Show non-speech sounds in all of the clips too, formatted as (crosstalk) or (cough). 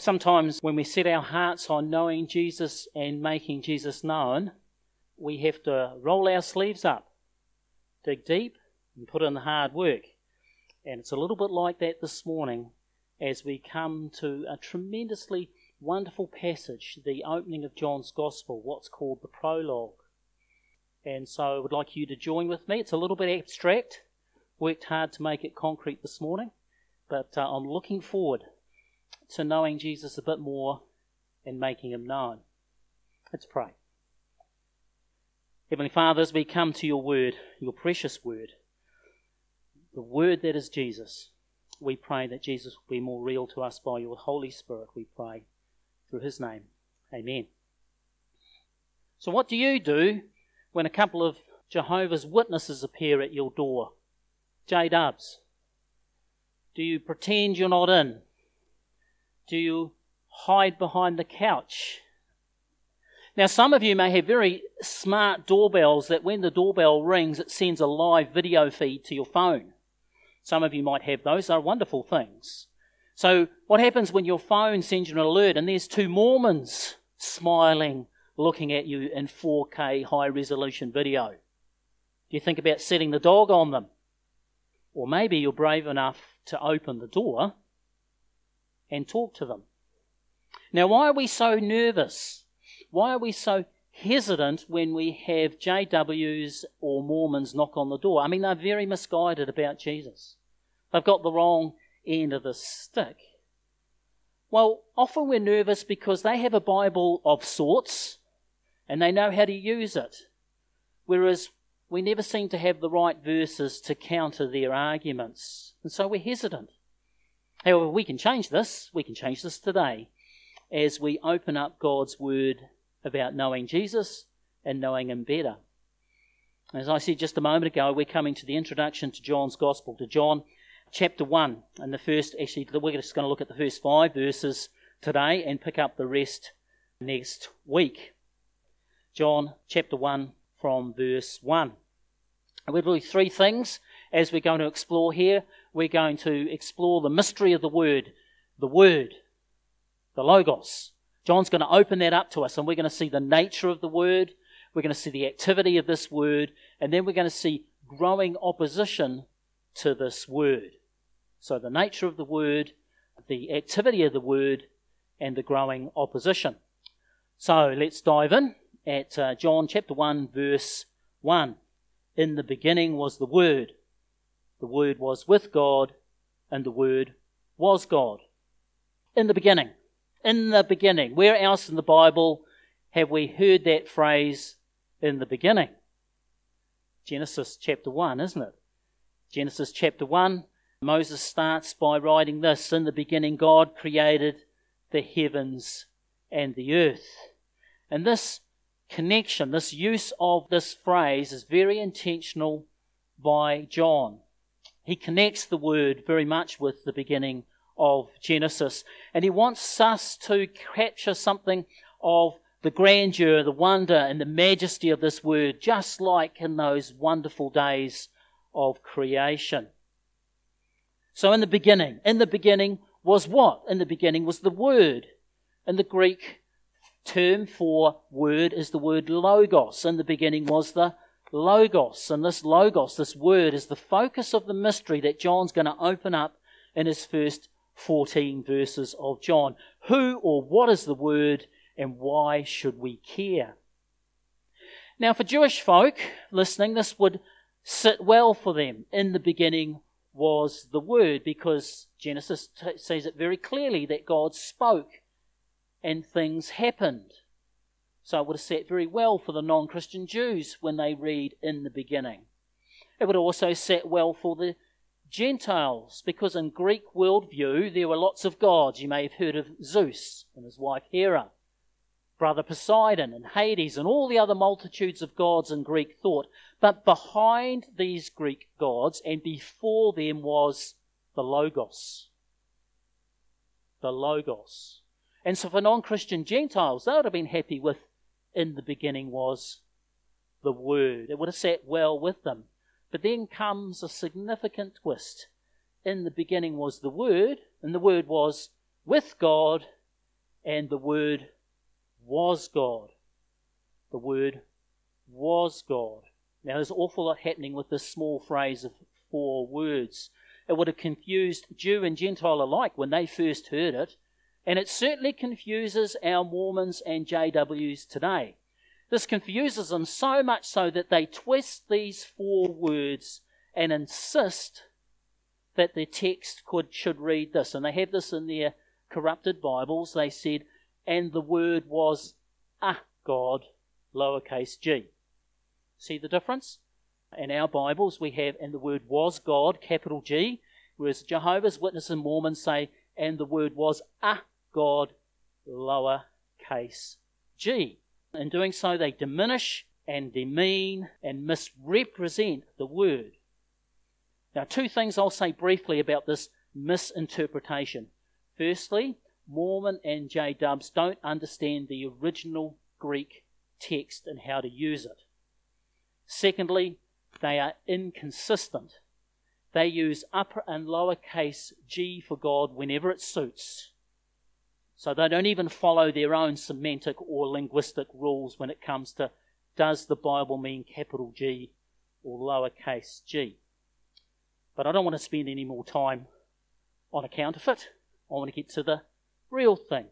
Sometimes when we set our hearts on knowing Jesus and making Jesus known, we have to roll our sleeves up, dig deep, and put in the hard work. And it's a little bit like that this morning as we come to a tremendously wonderful passage, the opening of John's Gospel, what's called the prologue. And so I would like you to join with me. It's a little bit abstract, worked hard to make it concrete this morning, but uh, I'm looking forward to knowing Jesus a bit more and making him known. Let's pray. Heavenly Father, as we come to your word, your precious word, the word that is Jesus, we pray that Jesus will be more real to us by your Holy Spirit, we pray, through his name. Amen. So, what do you do when a couple of Jehovah's Witnesses appear at your door? J Dubs. Do you pretend you're not in? Do you hide behind the couch? Now, some of you may have very smart doorbells that when the doorbell rings, it sends a live video feed to your phone. Some of you might have those. They're wonderful things. So, what happens when your phone sends you an alert and there's two Mormons smiling, looking at you in 4K high resolution video? Do you think about setting the dog on them? Or maybe you're brave enough to open the door and talk to them. Now, why are we so nervous? Why are we so hesitant when we have JWs or Mormons knock on the door? I mean, they're very misguided about Jesus. They've got the wrong end of the stick. Well, often we're nervous because they have a Bible of sorts and they know how to use it. Whereas we never seem to have the right verses to counter their arguments. And so we're hesitant. However, we can change this. We can change this today as we open up God's Word about knowing Jesus and knowing Him better. As I said just a moment ago, we're coming to the introduction to John's Gospel, to John chapter 1. And the first, actually, we're just going to look at the first five verses today and pick up the rest next week. John chapter 1 from verse 1. And we'll do three things as we're going to explore here. We're going to explore the mystery of the Word, the Word, the Logos. John's going to open that up to us, and we're going to see the nature of the Word. We're going to see the activity of this Word, and then we're going to see growing opposition to this Word. So, the nature of the Word, the activity of the Word, and the growing opposition. So, let's dive in at uh, John chapter 1, verse 1. In the beginning was the Word. The Word was with God, and the Word was God. In the beginning. In the beginning. Where else in the Bible have we heard that phrase, in the beginning? Genesis chapter 1, isn't it? Genesis chapter 1, Moses starts by writing this In the beginning, God created the heavens and the earth. And this connection, this use of this phrase is very intentional by John. He connects the word very much with the beginning of Genesis. And he wants us to capture something of the grandeur, the wonder, and the majesty of this word, just like in those wonderful days of creation. So, in the beginning, in the beginning was what? In the beginning was the Word. And the Greek term for word is the word logos. In the beginning was the logos. And this logos, this word, is the focus of the mystery that John's going to open up in his first 14 verses of John. Who or what is the word and why should we care? Now, for Jewish folk listening, this would sit well for them. In the beginning was the Word, because Genesis t- says it very clearly that God spoke and things happened. So it would have sat very well for the non Christian Jews when they read in the beginning. It would also set well for the Gentiles, because in Greek worldview there were lots of gods. You may have heard of Zeus and his wife Hera, brother Poseidon and Hades, and all the other multitudes of gods in Greek thought. But behind these Greek gods and before them was the Logos. The Logos. And so for non Christian Gentiles, they would have been happy with in the beginning was the Word. It would have sat well with them. But then comes a significant twist. In the beginning was the Word, and the Word was with God, and the Word was God. The Word was God. Now, there's an awful lot happening with this small phrase of four words. It would have confused Jew and Gentile alike when they first heard it, and it certainly confuses our Mormons and JWs today. This confuses them so much so that they twist these four words and insist that the text could should read this. And they have this in their corrupted Bibles. They said, and the word was a God, lowercase g. See the difference? In our Bibles, we have, and the word was God, capital G, whereas Jehovah's Witnesses and Mormons say, and the word was a God, lowercase g. In doing so, they diminish and demean and misrepresent the word. Now, two things I'll say briefly about this misinterpretation. Firstly, Mormon and J Dubs don't understand the original Greek text and how to use it. Secondly, they are inconsistent. They use upper and lower case G for God whenever it suits. So they don't even follow their own semantic or linguistic rules when it comes to does the Bible mean capital G or lowercase g. But I don't want to spend any more time on a counterfeit. I want to get to the real thing.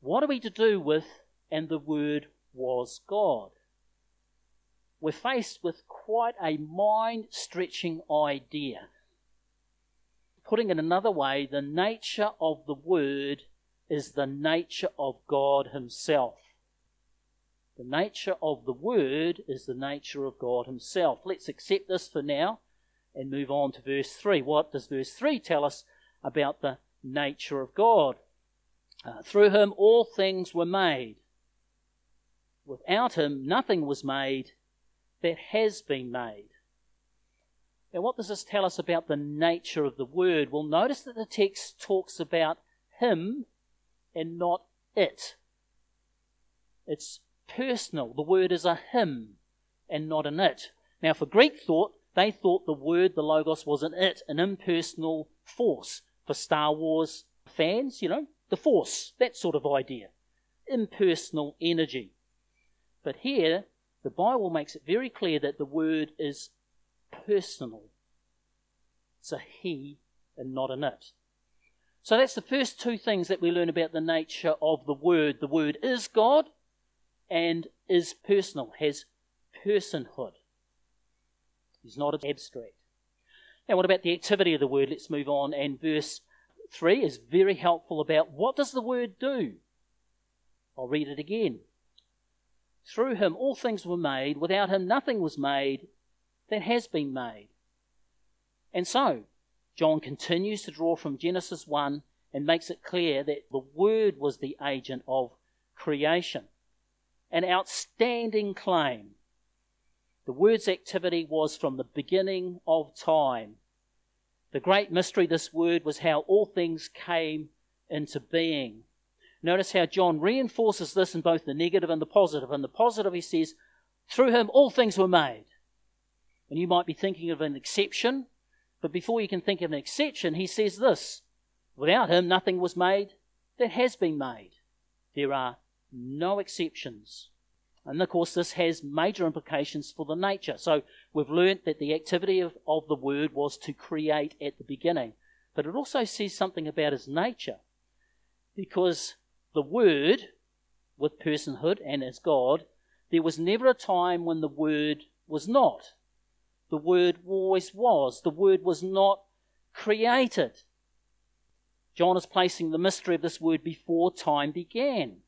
What are we to do with, and the Word was God? We're faced with quite a mind stretching idea. Putting it another way, the nature of the Word is the nature of God Himself. The nature of the Word is the nature of God Himself. Let's accept this for now and move on to verse 3. What does verse 3 tell us about the nature of God? Uh, through him all things were made. Without him nothing was made that has been made. Now, what does this tell us about the nature of the word? Well, notice that the text talks about him and not it. It's personal. The word is a him and not an it. Now, for Greek thought, they thought the word, the Logos, was an it, an impersonal force. For Star Wars fans, you know, the force, that sort of idea. Impersonal energy. But here, the Bible makes it very clear that the word is personal. It's a he and not an it. So that's the first two things that we learn about the nature of the word. The word is God and is personal, has personhood. He's not abstract. Now, what about the activity of the word? Let's move on. And verse 3 is very helpful about what does the word do? I'll read it again. Through him all things were made, without him nothing was made that has been made. And so, John continues to draw from Genesis 1 and makes it clear that the Word was the agent of creation. An outstanding claim the word's activity was from the beginning of time. The great mystery, this word, was how all things came into being. Notice how John reinforces this in both the negative and the positive. In the positive, he says, Through him all things were made. And you might be thinking of an exception, but before you can think of an exception, he says this Without him, nothing was made that has been made. There are no exceptions. And of course, this has major implications for the nature. So we've learnt that the activity of, of the word was to create at the beginning. But it also says something about his nature. Because the word, with personhood and as God, there was never a time when the word was not. The word always was. The word was not created. John is placing the mystery of this word before time began.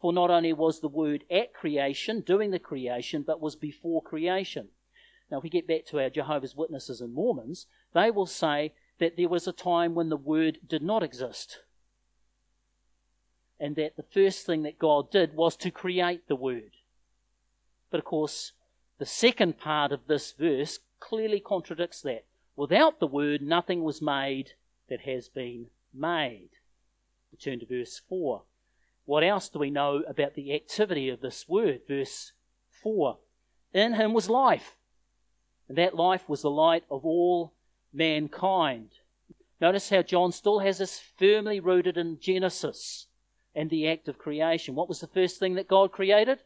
For not only was the Word at creation, doing the creation, but was before creation. Now, if we get back to our Jehovah's Witnesses and Mormons, they will say that there was a time when the Word did not exist. And that the first thing that God did was to create the Word. But of course, the second part of this verse clearly contradicts that. Without the Word, nothing was made that has been made. Return to verse 4. What else do we know about the activity of this word? Verse 4 In him was life, and that life was the light of all mankind. Notice how John still has this firmly rooted in Genesis. and the act of creation. What was the first thing that God created?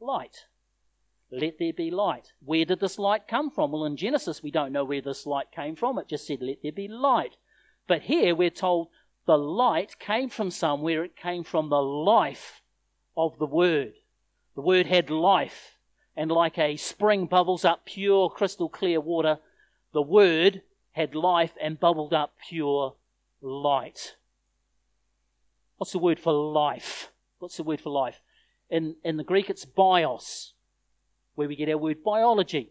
Light. Let there be light. Where did this light come from? Well, in Genesis, we don't know where this light came from. It just said, let there be light. But here we're told the light came from somewhere. It came from the life of the Word. The Word had life. And like a spring bubbles up pure, crystal clear water, the Word had life and bubbled up pure light. What's the word for life? What's the word for life? In, in the Greek, it's bios, where we get our word biology.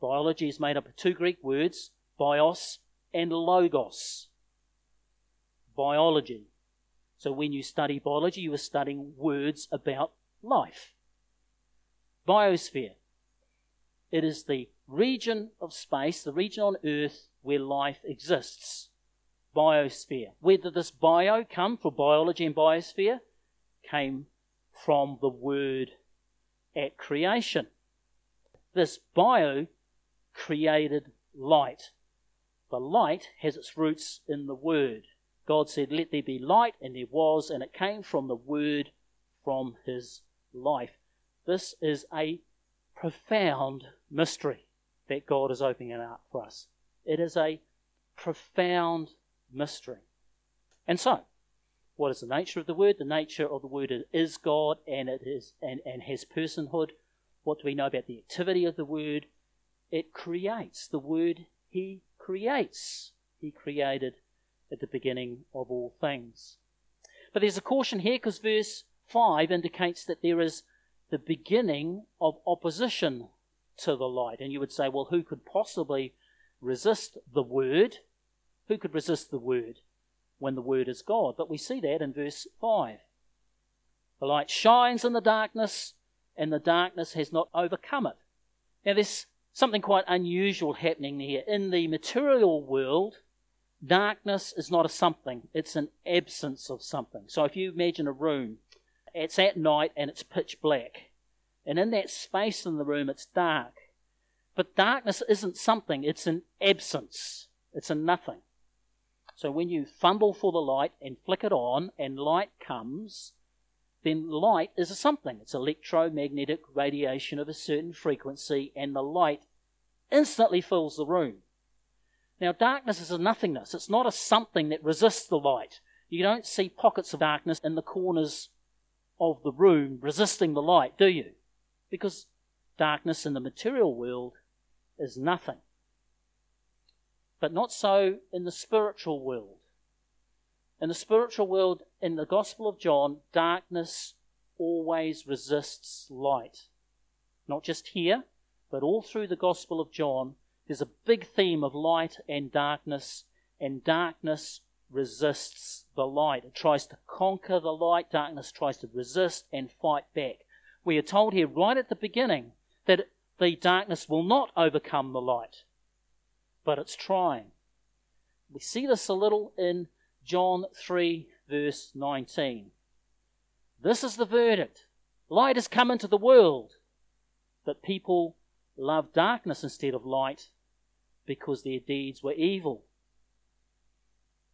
Biology is made up of two Greek words, bios and logos. Biology. So when you study biology, you are studying words about life. Biosphere. It is the region of space, the region on Earth where life exists biosphere. Whether this bio come for biology and biosphere? Came from the word at creation. This bio created light. The light has its roots in the word. God said, Let there be light, and there was, and it came from the word from his life. This is a profound mystery that God is opening up for us. It is a profound mystery. And so, what is the nature of the word? The nature of the word is God and it is and, and has personhood. What do we know about the activity of the word? It creates. The word he creates. He created at the beginning of all things. But there's a caution here because verse 5 indicates that there is the beginning of opposition to the light. And you would say, well, who could possibly resist the word? Who could resist the word when the word is God? But we see that in verse 5. The light shines in the darkness, and the darkness has not overcome it. Now, there's something quite unusual happening here. In the material world, darkness is not a something, it's an absence of something. So if you imagine a room, it's at night and it's pitch black. And in that space in the room, it's dark. But darkness isn't something, it's an absence, it's a nothing. So when you fumble for the light and flick it on and light comes, then light is a something. It's electromagnetic radiation of a certain frequency, and the light instantly fills the room. Now, darkness is a nothingness. It's not a something that resists the light. You don't see pockets of darkness in the corners of the room resisting the light, do you? Because darkness in the material world is nothing. But not so in the spiritual world. In the spiritual world, in the Gospel of John, darkness always resists light. Not just here, but all through the Gospel of John, there's a big theme of light and darkness, and darkness resists the light. It tries to conquer the light, darkness tries to resist and fight back. We are told here right at the beginning that the darkness will not overcome the light but it's trying. We see this a little in John 3, verse 19. This is the verdict light has come into the world, but people love darkness instead of light because their deeds were evil.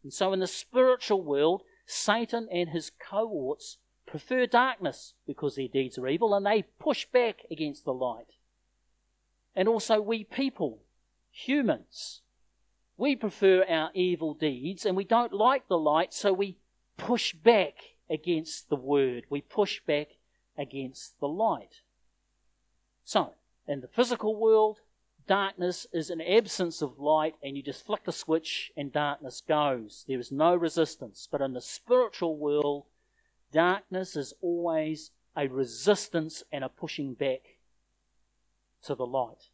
And so, in the spiritual world, Satan and his cohorts prefer darkness because their deeds are evil and they push back against the light. And also, we people humans. We prefer our evil deeds and we don't like the light, so we push back against the word. We push back against the light. So, in the physical world, darkness is an absence of light, and you just flick the switch and darkness goes. There is no resistance. But in the spiritual world, darkness is always a resistance and a pushing back to the light.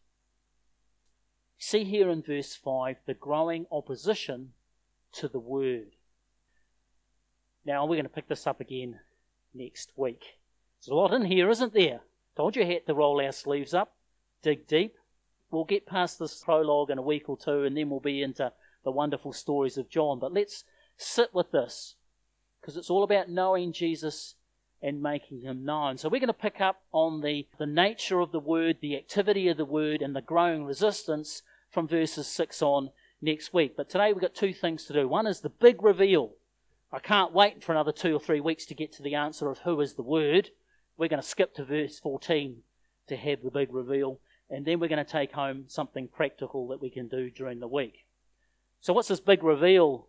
See here in verse 5 the growing opposition to the word. Now, we're going to pick this up again next week. There's a lot in here, isn't there? Told you had to roll our sleeves up, dig deep. We'll get past this prologue in a week or two, and then we'll be into the wonderful stories of John. But let's sit with this, because it's all about knowing Jesus and making him known. So we're going to pick up on the, the nature of the word, the activity of the word, and the growing resistance from verses 6 on next week. But today we've got two things to do. One is the big reveal. I can't wait for another two or three weeks to get to the answer of who is the Word. We're going to skip to verse 14 to have the big reveal, and then we're going to take home something practical that we can do during the week. So, what's this big reveal?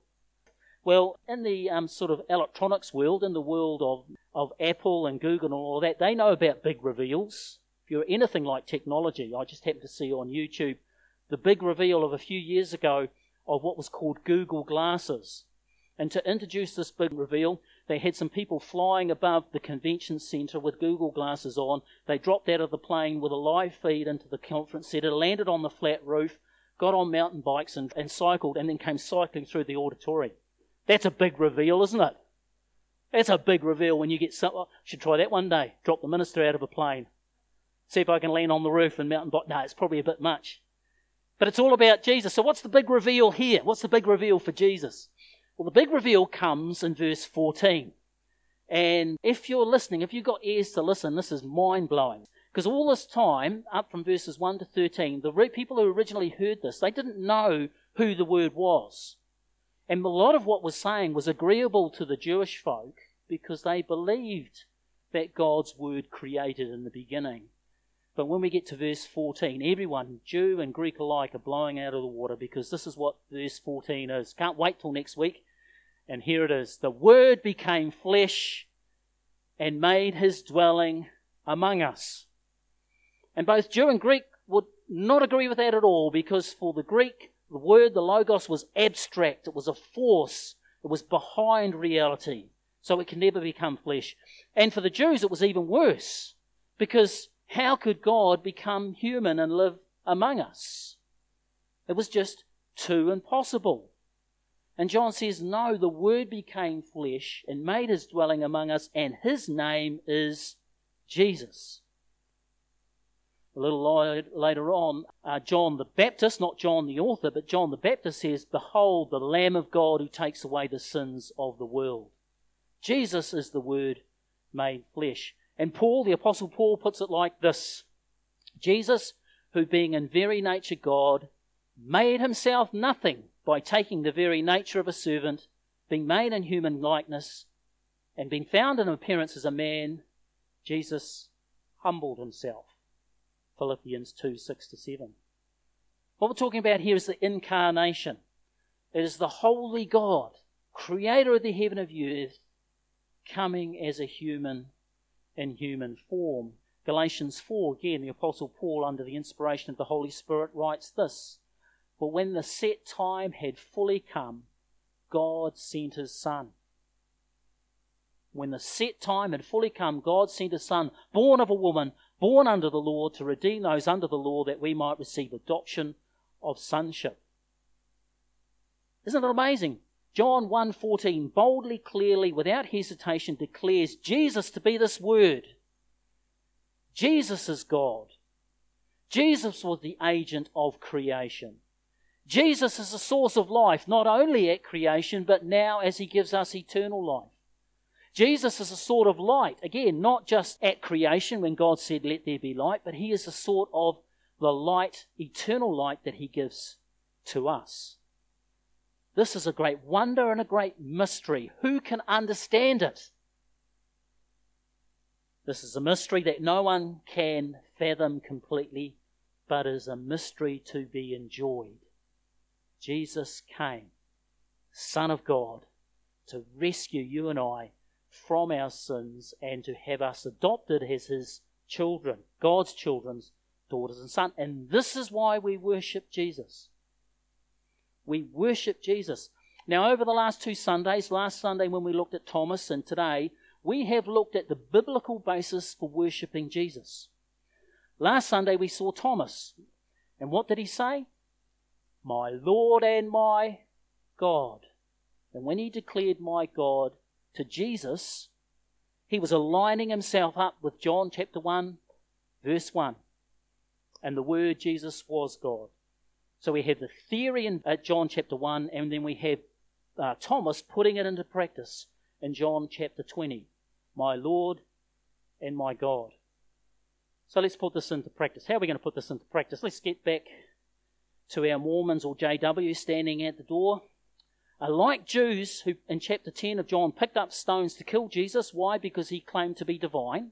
Well, in the um, sort of electronics world, in the world of, of Apple and Google and all that, they know about big reveals. If you're anything like technology, I just happened to see on YouTube the big reveal of a few years ago of what was called Google Glasses. And to introduce this big reveal, they had some people flying above the convention centre with Google glasses on. They dropped out of the plane with a live feed into the conference centre, landed on the flat roof, got on mountain bikes and, and cycled, and then came cycling through the auditorium. That's a big reveal, isn't it? That's a big reveal when you get some. I should try that one day. Drop the minister out of a plane. See if I can land on the roof and mountain bike. No, it's probably a bit much. But it's all about Jesus. So what's the big reveal here? What's the big reveal for Jesus? Well, the big reveal comes in verse 14. And if you're listening, if you've got ears to listen, this is mind blowing. Because all this time, up from verses 1 to 13, the people who originally heard this, they didn't know who the word was. And a lot of what was saying was agreeable to the Jewish folk because they believed that God's word created in the beginning. But when we get to verse 14, everyone, Jew and Greek alike, are blowing out of the water because this is what verse 14 is. Can't wait till next week. And here it is The Word became flesh and made his dwelling among us. And both Jew and Greek would not agree with that at all because for the Greek, the word, the Logos, was abstract. It was a force. It was behind reality. So it can never become flesh. And for the Jews, it was even worse because how could God become human and live among us? It was just too impossible. And John says, No, the Word became flesh and made his dwelling among us, and his name is Jesus. A little later on, uh, John the Baptist, not John the author, but John the Baptist says, Behold, the Lamb of God who takes away the sins of the world. Jesus is the Word made flesh. And Paul, the Apostle Paul, puts it like this Jesus, who being in very nature God, made himself nothing by taking the very nature of a servant, being made in human likeness, and being found in appearance as a man, Jesus humbled himself. Philippians 2 6 to 7. What we're talking about here is the incarnation. It is the holy God, creator of the heaven of earth, coming as a human in human form. Galatians 4, again, the Apostle Paul, under the inspiration of the Holy Spirit, writes this For when the set time had fully come, God sent his Son. When the set time had fully come, God sent his Son, born of a woman, born under the law, to redeem those under the law that we might receive adoption of sonship. Isn't it amazing? John 1:14 boldly, clearly, without hesitation declares Jesus to be this word. Jesus is God. Jesus was the agent of creation. Jesus is the source of life, not only at creation, but now as he gives us eternal life. Jesus is a sort of light, again, not just at creation when God said, Let there be light, but he is a sort of the light, eternal light that he gives to us. This is a great wonder and a great mystery. Who can understand it? This is a mystery that no one can fathom completely, but is a mystery to be enjoyed. Jesus came, Son of God, to rescue you and I from our sins and to have us adopted as His children, God's children's daughters and sons. And this is why we worship Jesus. We worship Jesus. Now, over the last two Sundays, last Sunday when we looked at Thomas, and today, we have looked at the biblical basis for worshipping Jesus. Last Sunday, we saw Thomas. And what did he say? My Lord and my God. And when he declared my God to Jesus, he was aligning himself up with John chapter 1, verse 1. And the word Jesus was God. So we have the theory in uh, John chapter 1, and then we have uh, Thomas putting it into practice in John chapter 20. My Lord and my God. So let's put this into practice. How are we going to put this into practice? Let's get back to our Mormons or JW standing at the door. are like Jews who, in chapter 10 of John, picked up stones to kill Jesus. Why? Because he claimed to be divine.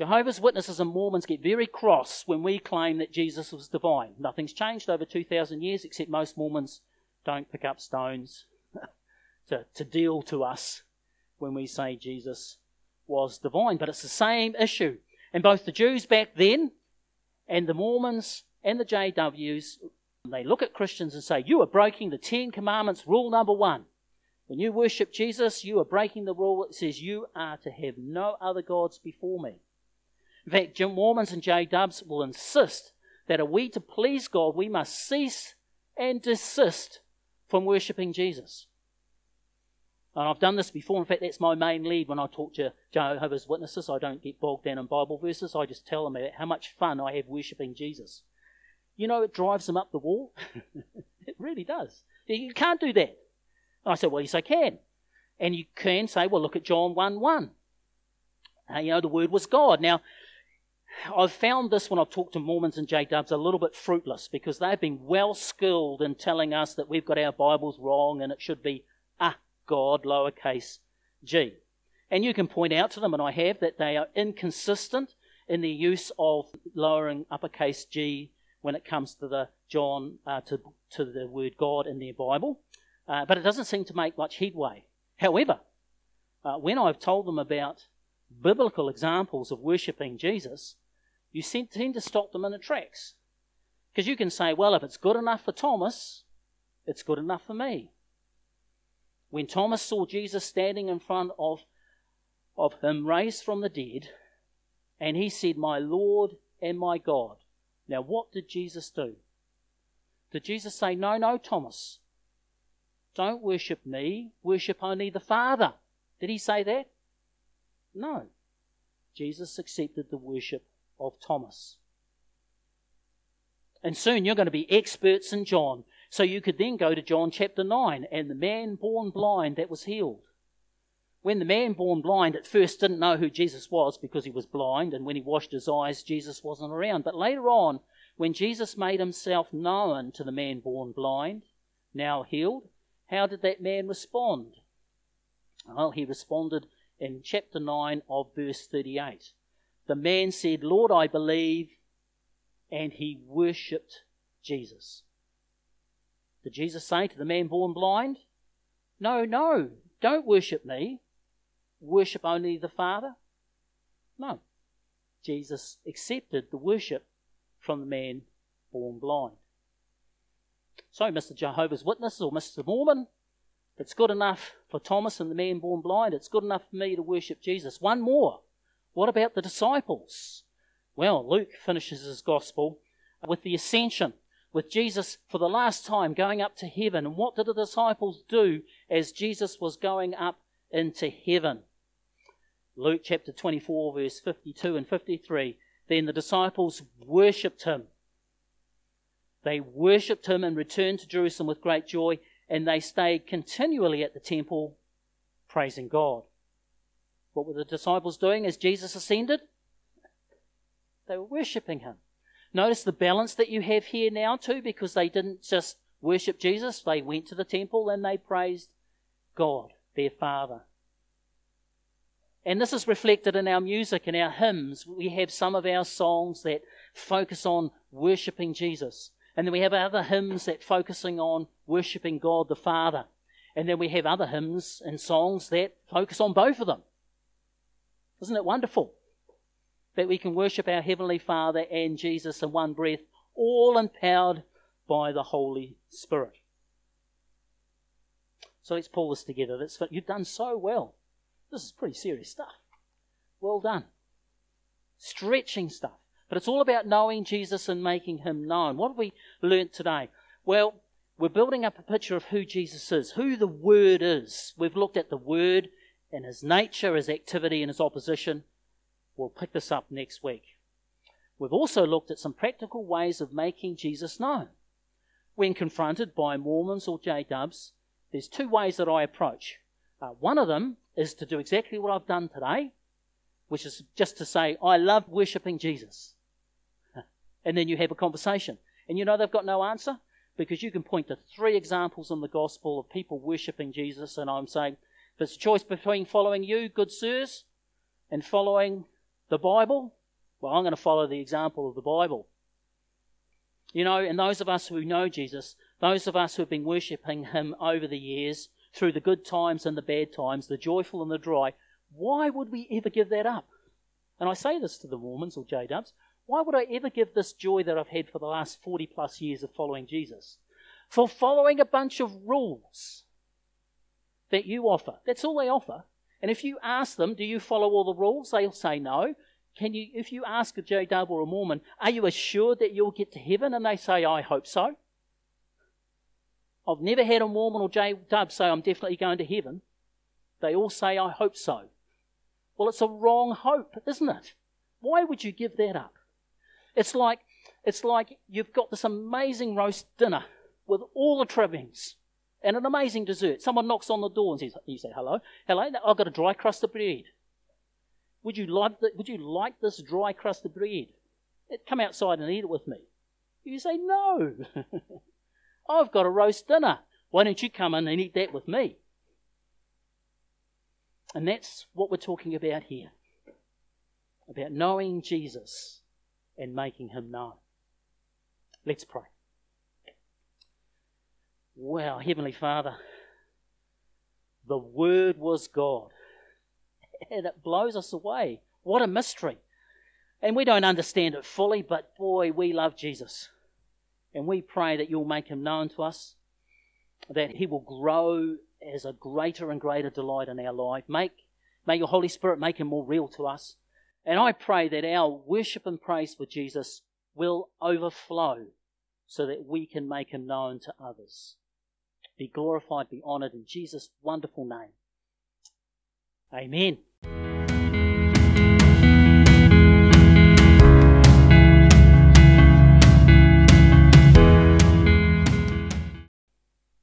Jehovah's Witnesses and Mormons get very cross when we claim that Jesus was divine. Nothing's changed over 2,000 years, except most Mormons don't pick up stones (laughs) to, to deal to us when we say Jesus was divine. But it's the same issue. And both the Jews back then and the Mormons and the JWs, they look at Christians and say, You are breaking the Ten Commandments, rule number one. When you worship Jesus, you are breaking the rule that says you are to have no other gods before me. In fact, Jim Mormons and J Dubs will insist that are we to please God, we must cease and desist from worshipping Jesus. And I've done this before. In fact, that's my main lead when I talk to Jehovah's Witnesses. I don't get bogged down in Bible verses. I just tell them about how much fun I have worshipping Jesus. You know, it drives them up the wall. (laughs) it really does. You can't do that. I said, well, yes, I can. And you can say, well, look at John 1 1. Uh, you know, the Word was God. Now, I've found this when I've talked to Mormons and J Dubs a little bit fruitless because they've been well skilled in telling us that we've got our Bibles wrong and it should be a God, lowercase g. And you can point out to them, and I have, that they are inconsistent in the use of lowering uppercase g when it comes to the John uh, to, to the word God in their Bible. Uh, but it doesn't seem to make much headway. However, uh, when I've told them about biblical examples of worshipping Jesus, you tend to stop them in the tracks. Because you can say, well, if it's good enough for Thomas, it's good enough for me. When Thomas saw Jesus standing in front of, of him raised from the dead, and he said, My Lord and my God. Now, what did Jesus do? Did Jesus say, No, no, Thomas, don't worship me, worship only the Father? Did he say that? No. Jesus accepted the worship of Thomas. And soon you're going to be experts in John. So you could then go to John chapter 9 and the man born blind that was healed. When the man born blind at first didn't know who Jesus was because he was blind, and when he washed his eyes, Jesus wasn't around. But later on, when Jesus made himself known to the man born blind, now healed, how did that man respond? Well, he responded in chapter 9 of verse 38. The man said, Lord, I believe, and he worshipped Jesus. Did Jesus say to the man born blind, No, no, don't worship me. Worship only the Father? No. Jesus accepted the worship from the man born blind. So, Mr. Jehovah's Witness or Mr. Mormon, it's good enough for Thomas and the man born blind, it's good enough for me to worship Jesus. One more. What about the disciples? Well, Luke finishes his gospel with the ascension with Jesus for the last time going up to heaven. And what did the disciples do as Jesus was going up into heaven? Luke chapter 24, verse 52 and 53. Then the disciples worshipped him. They worshipped him and returned to Jerusalem with great joy, and they stayed continually at the temple praising God. What were the disciples doing as Jesus ascended? They were worshipping him. Notice the balance that you have here now, too, because they didn't just worship Jesus, they went to the temple and they praised God, their Father. And this is reflected in our music and our hymns. We have some of our songs that focus on worshipping Jesus. And then we have other hymns that focusing on worshipping God the Father. And then we have other hymns and songs that focus on both of them. Isn't it wonderful? that we can worship our Heavenly Father and Jesus in one breath, all empowered by the Holy Spirit. So let's pull this together. That's, you've done so well. This is pretty serious stuff. Well done. Stretching stuff. But it's all about knowing Jesus and making him known. What have we learnt today? Well, we're building up a picture of who Jesus is, who the Word is. We've looked at the Word and his nature, his activity, and his opposition. We'll pick this up next week. We've also looked at some practical ways of making Jesus known. When confronted by Mormons or J Dubs, there's two ways that I approach. Uh, one of them is to do exactly what I've done today, which is just to say, I love worshipping Jesus. (laughs) And then you have a conversation. And you know they've got no answer because you can point to three examples in the gospel of people worshipping Jesus, and I'm saying if it's a choice between following you, good sirs, and following the Bible, well, I'm going to follow the example of the Bible. You know, and those of us who know Jesus, those of us who have been worshipping Him over the years, through the good times and the bad times, the joyful and the dry, why would we ever give that up? And I say this to the Mormons or J Dubs why would I ever give this joy that I've had for the last 40 plus years of following Jesus? For following a bunch of rules that you offer. That's all they offer. And if you ask them, do you follow all the rules? They'll say no. Can you, if you ask a J Dub or a Mormon, are you assured that you'll get to heaven? And they say, I hope so. I've never had a Mormon or J Dub say, I'm definitely going to heaven. They all say, I hope so. Well, it's a wrong hope, isn't it? Why would you give that up? It's like, it's like you've got this amazing roast dinner with all the trimmings and an amazing dessert. Someone knocks on the door and says, you say, hello, hello, I've got a dry crust of bread. Would you like, the, would you like this dry crust of bread? Come outside and eat it with me. You say, no. (laughs) I've got a roast dinner. Why don't you come in and eat that with me? And that's what we're talking about here about knowing Jesus and making him known. Let's pray. Wow, Heavenly Father, the Word was God. And it blows us away. What a mystery. And we don't understand it fully, but boy, we love Jesus. And we pray that you'll make him known to us, that he will grow as a greater and greater delight in our life. Make, may your Holy Spirit make him more real to us. And I pray that our worship and praise for Jesus will overflow so that we can make him known to others. Be glorified, be honored in Jesus' wonderful name. Amen.